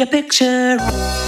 A picture?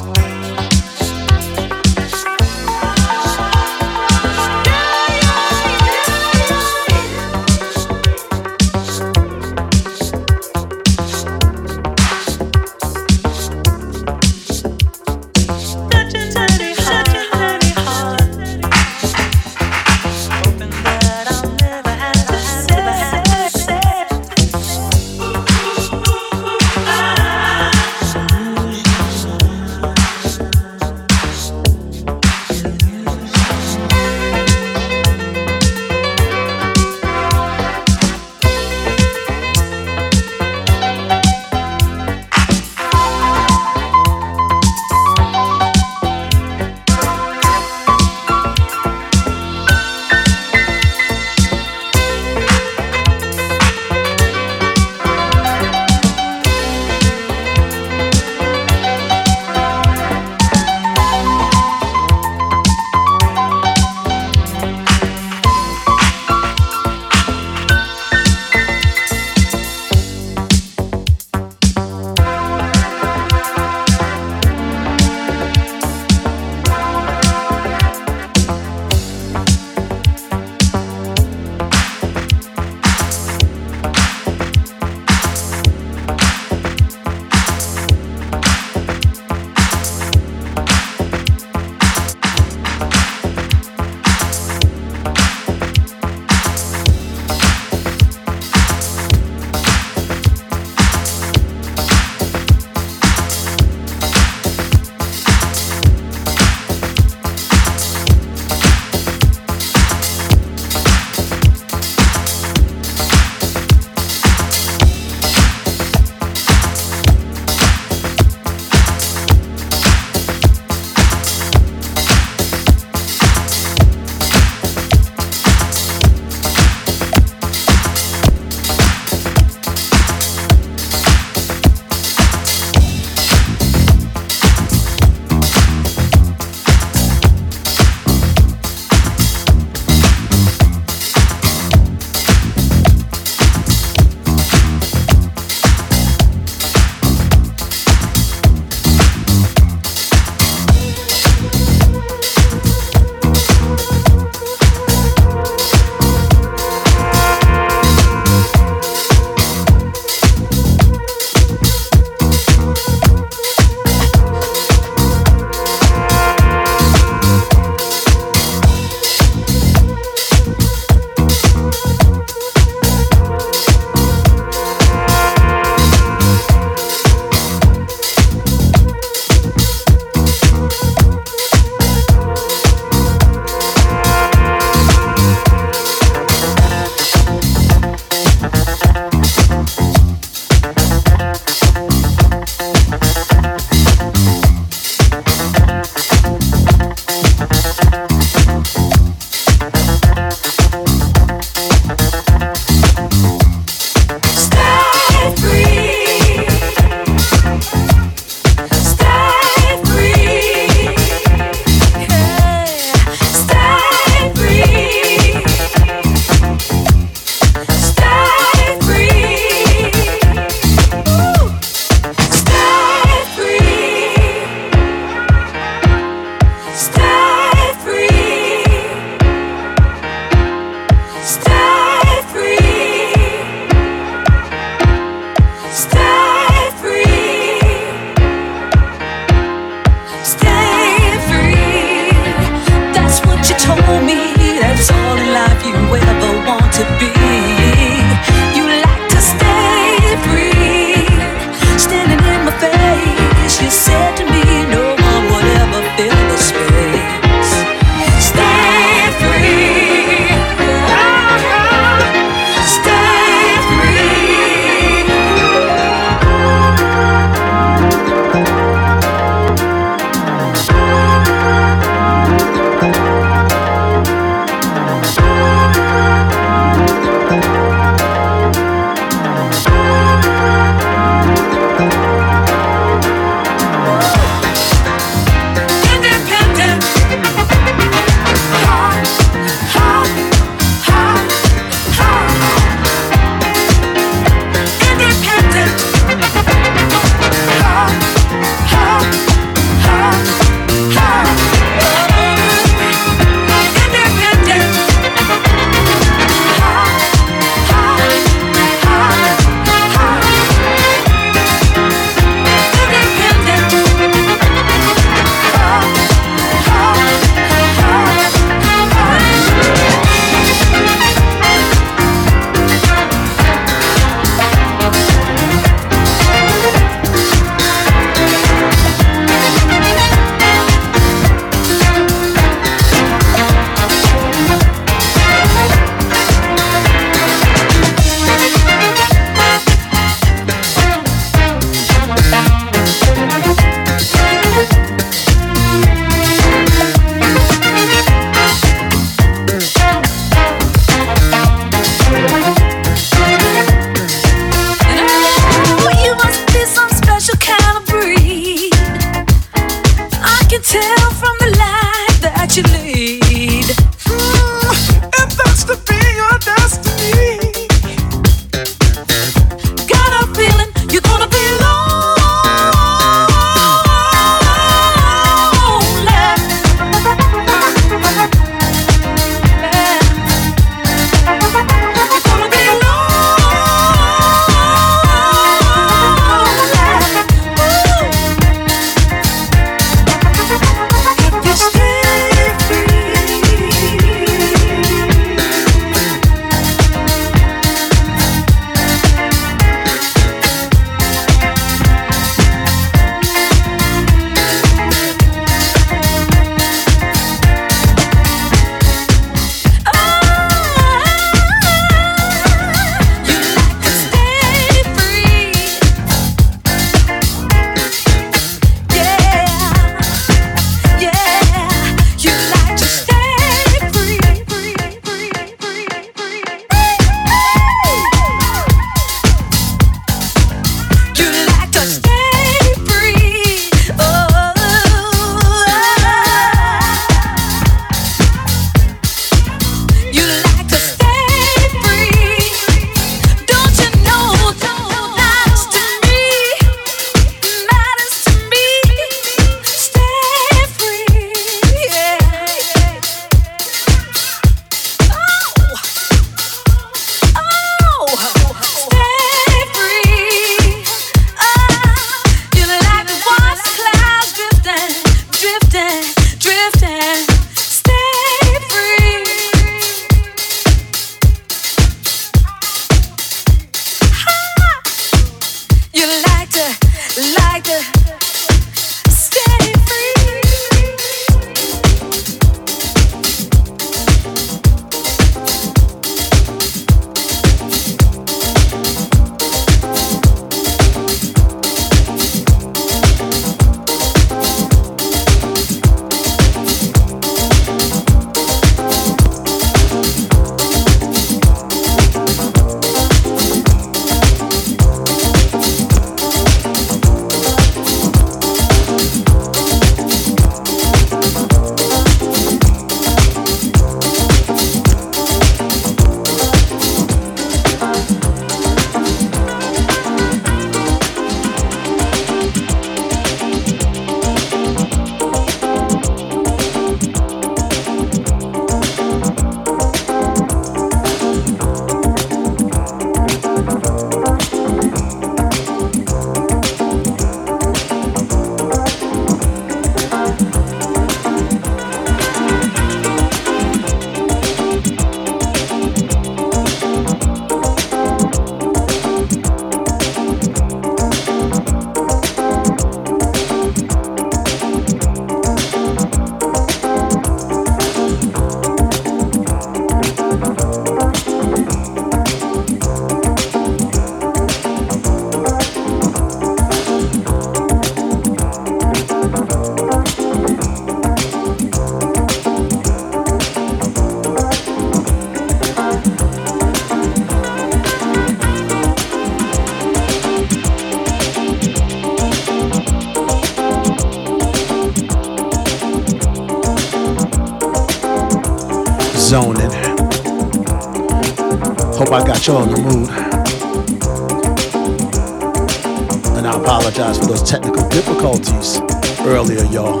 Difficulties earlier, y'all.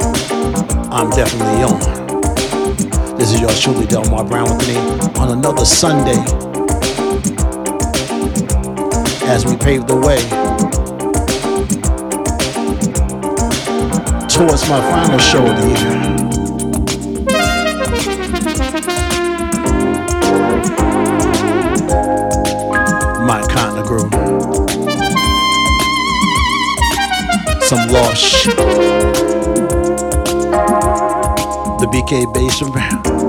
I'm definitely on. This is yours truly, Delmar Brown, with me on another Sunday as we pave the way towards my final show of the year. Some lush. The BK Basement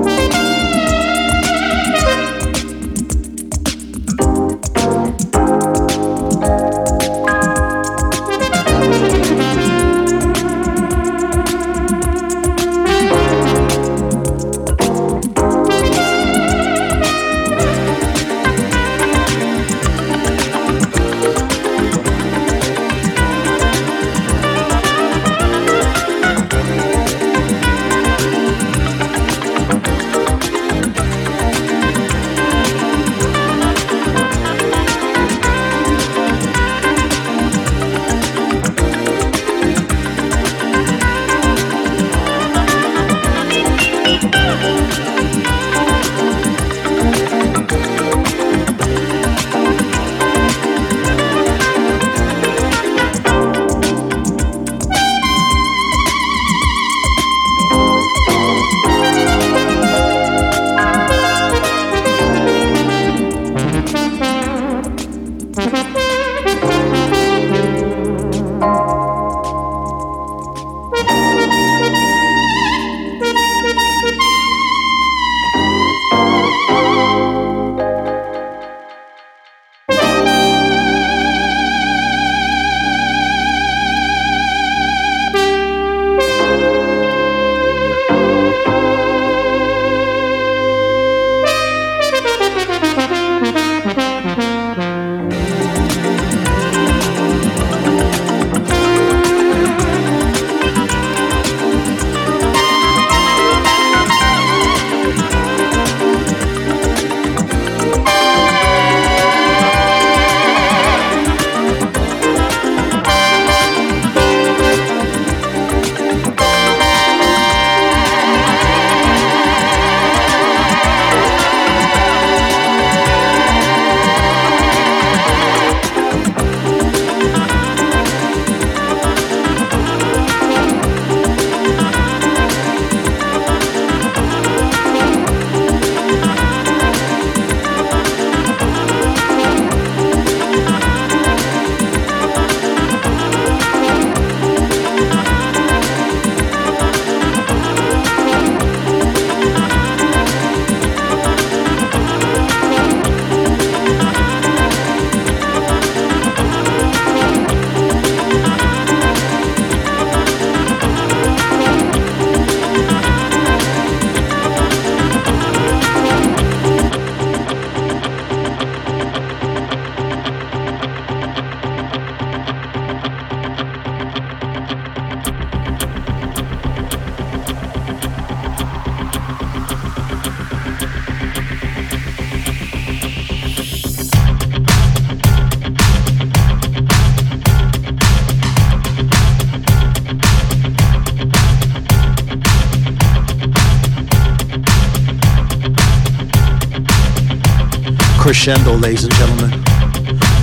crescendo, ladies and gentlemen.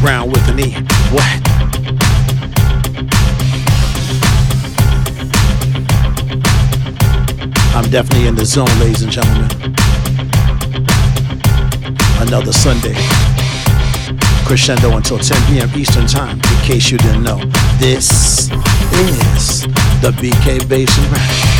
Round with an E. What? I'm definitely in the zone, ladies and gentlemen. Another Sunday. Crescendo until 10 p.m. Eastern Time, in case you didn't know. This is the BK Basement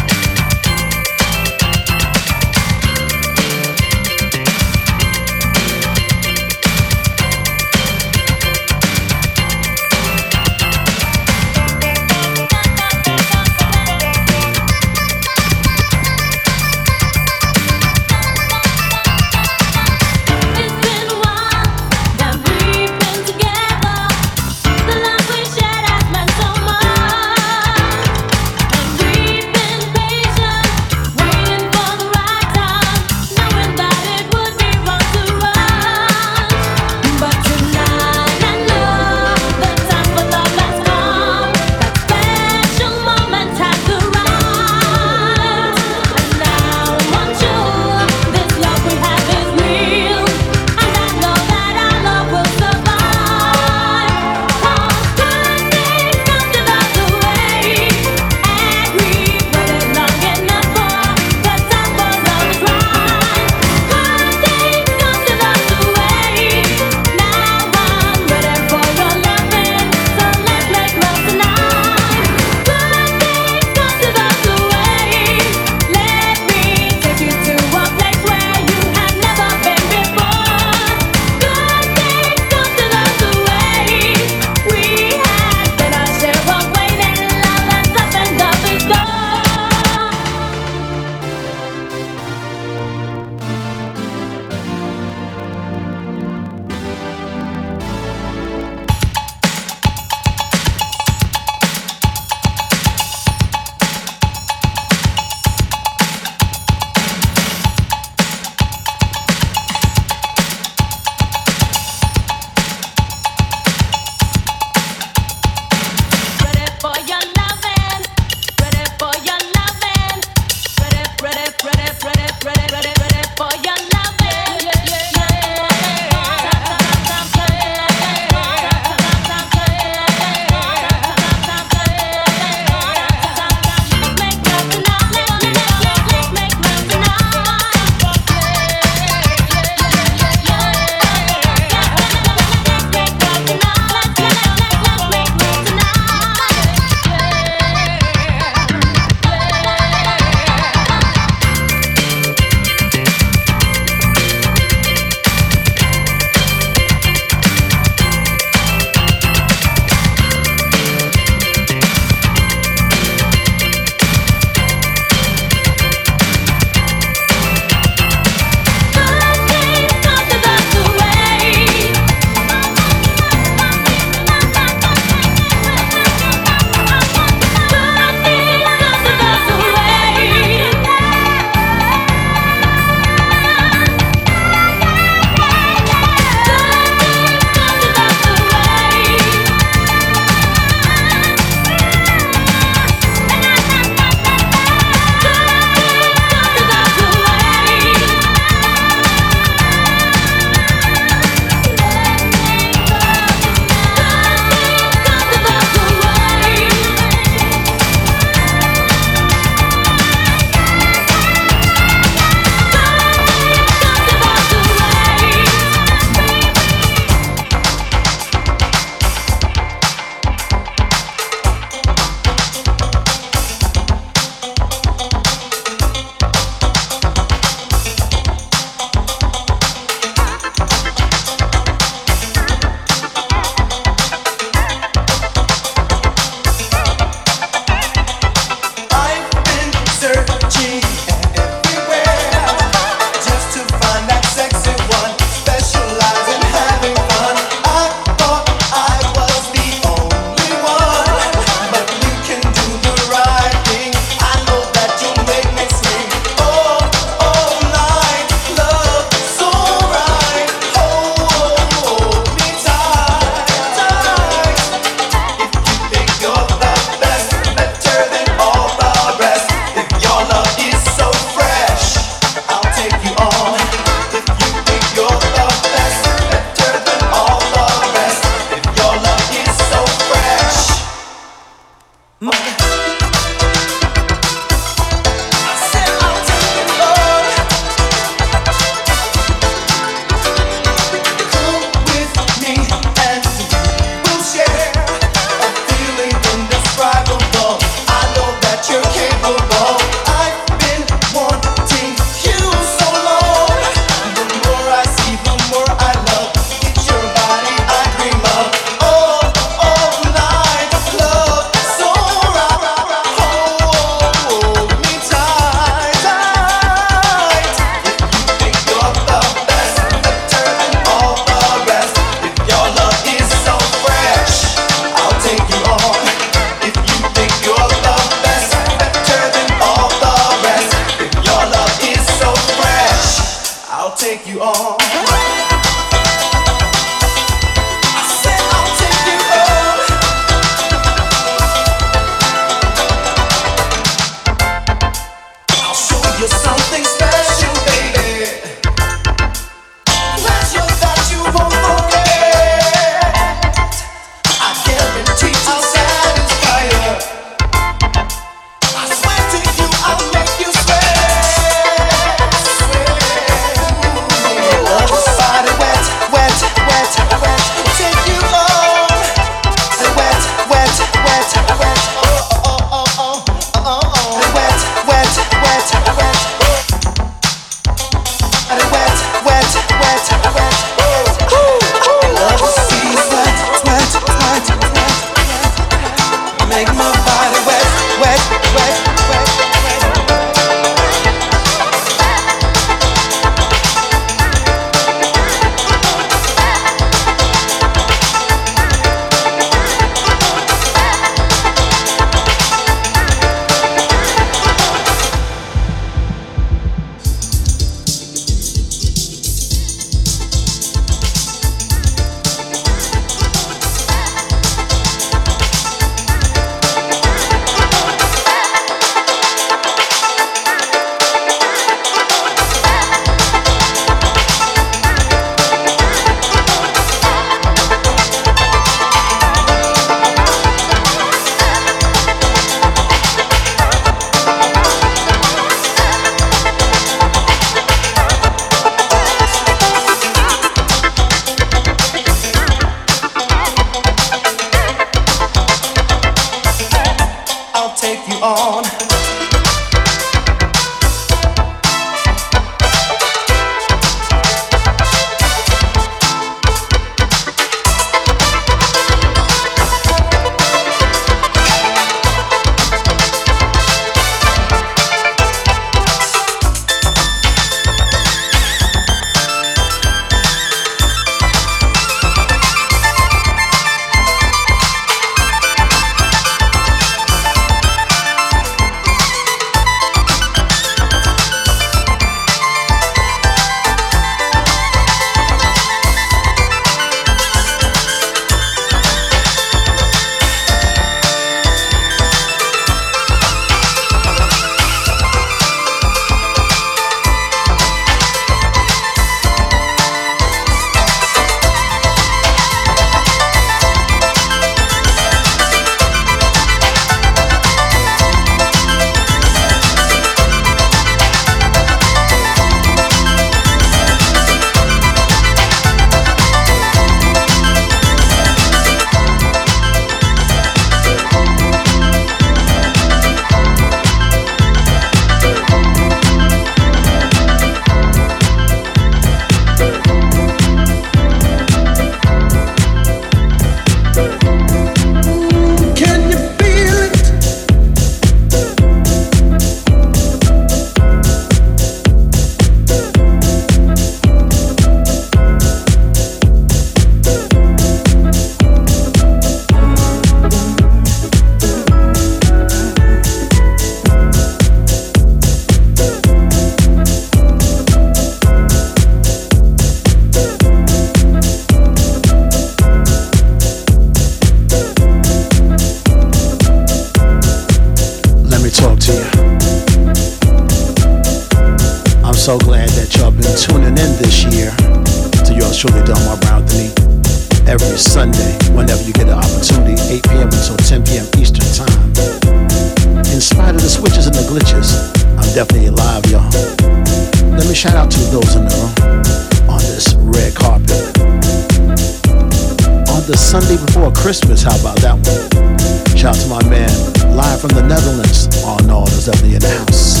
the house.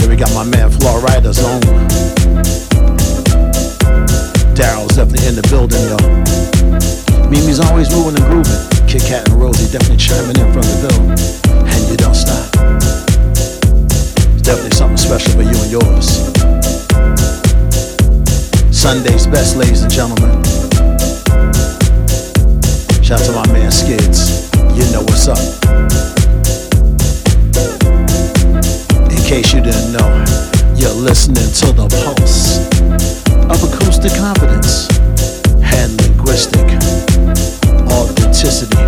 Here we got my man, Florida's own. Daryl's definitely in the building, yo. Mimi's always moving and grooving. Kit Kat and Rosie definitely chiming in from the bill. And you don't stop. It's definitely something special for you and yours. Sunday's best, ladies and gentlemen. Shout out to my man Skids. You know what's up. Case you didn't know, you're listening to the pulse of acoustic confidence and linguistic authenticity.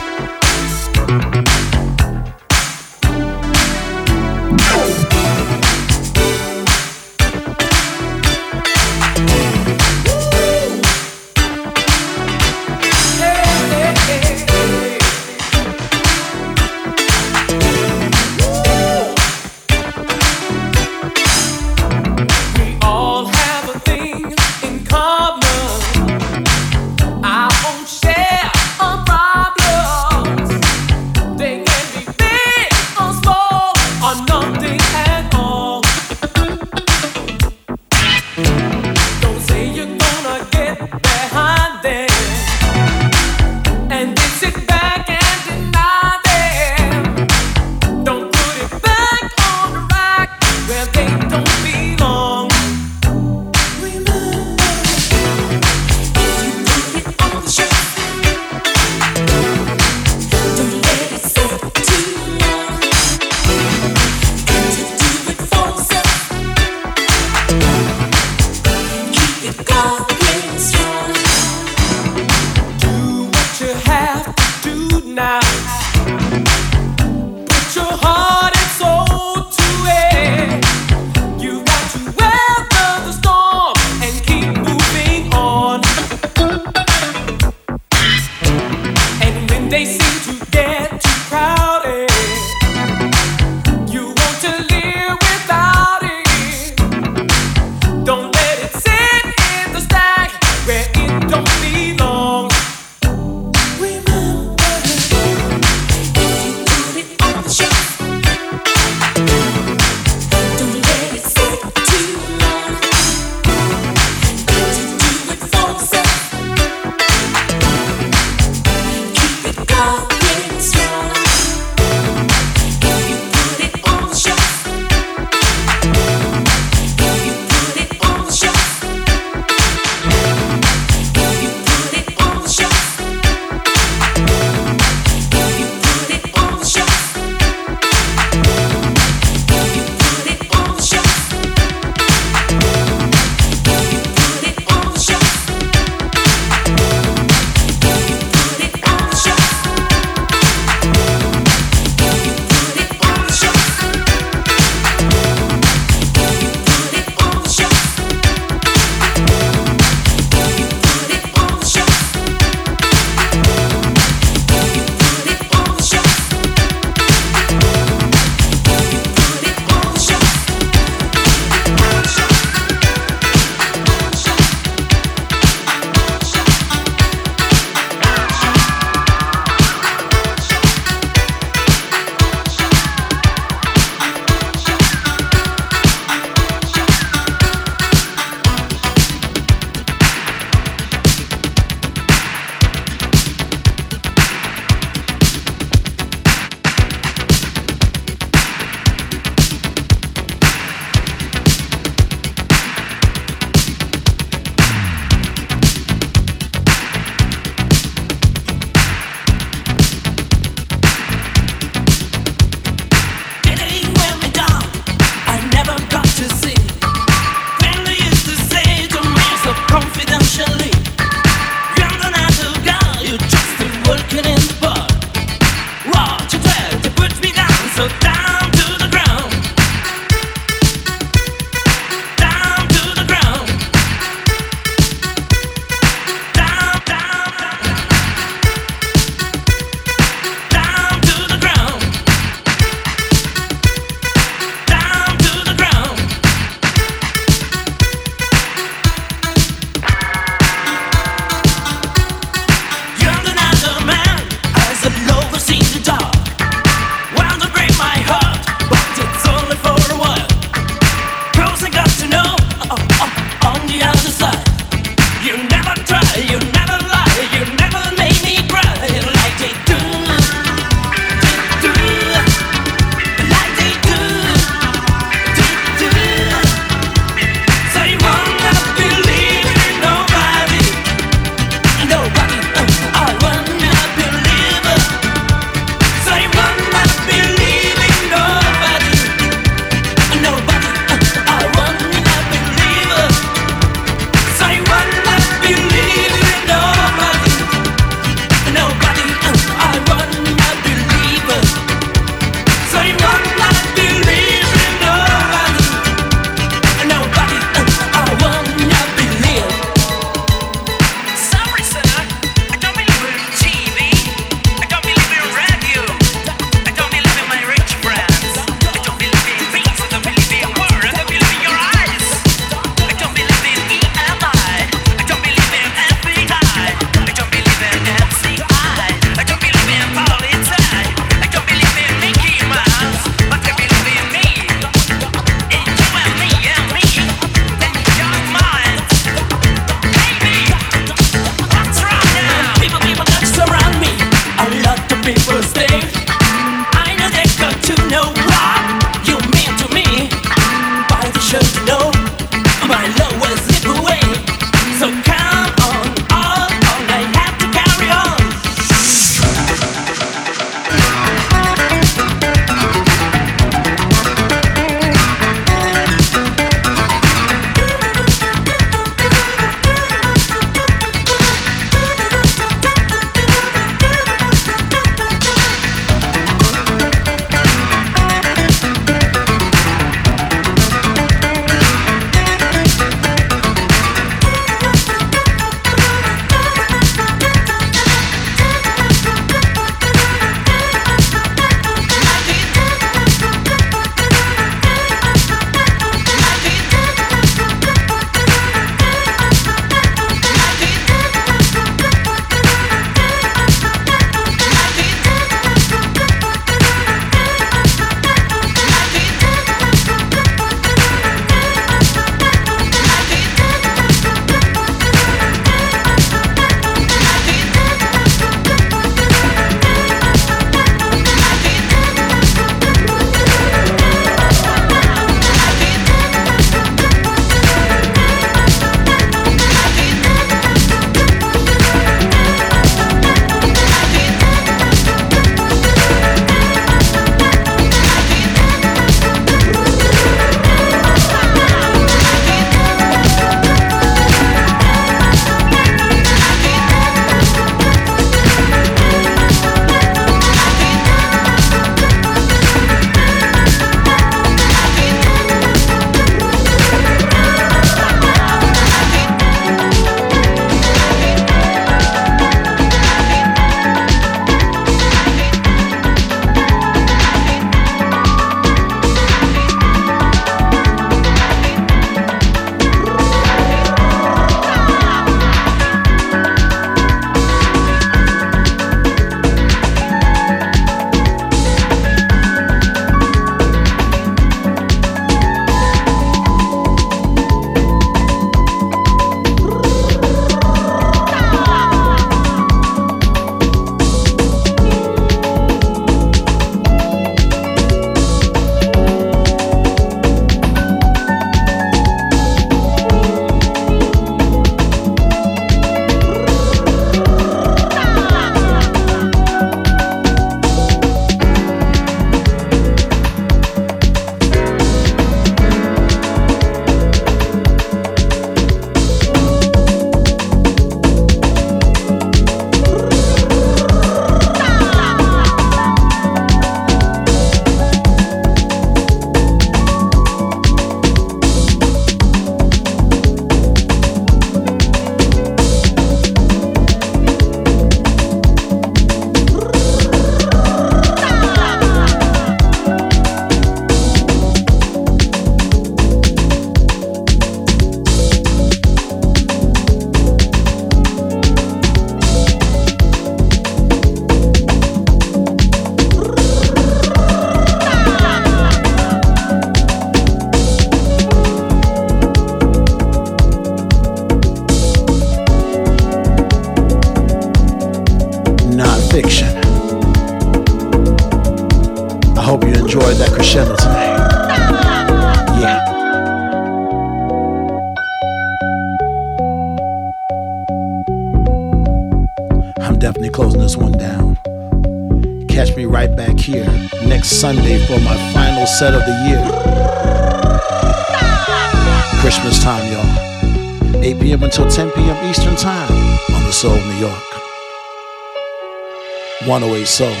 Eastern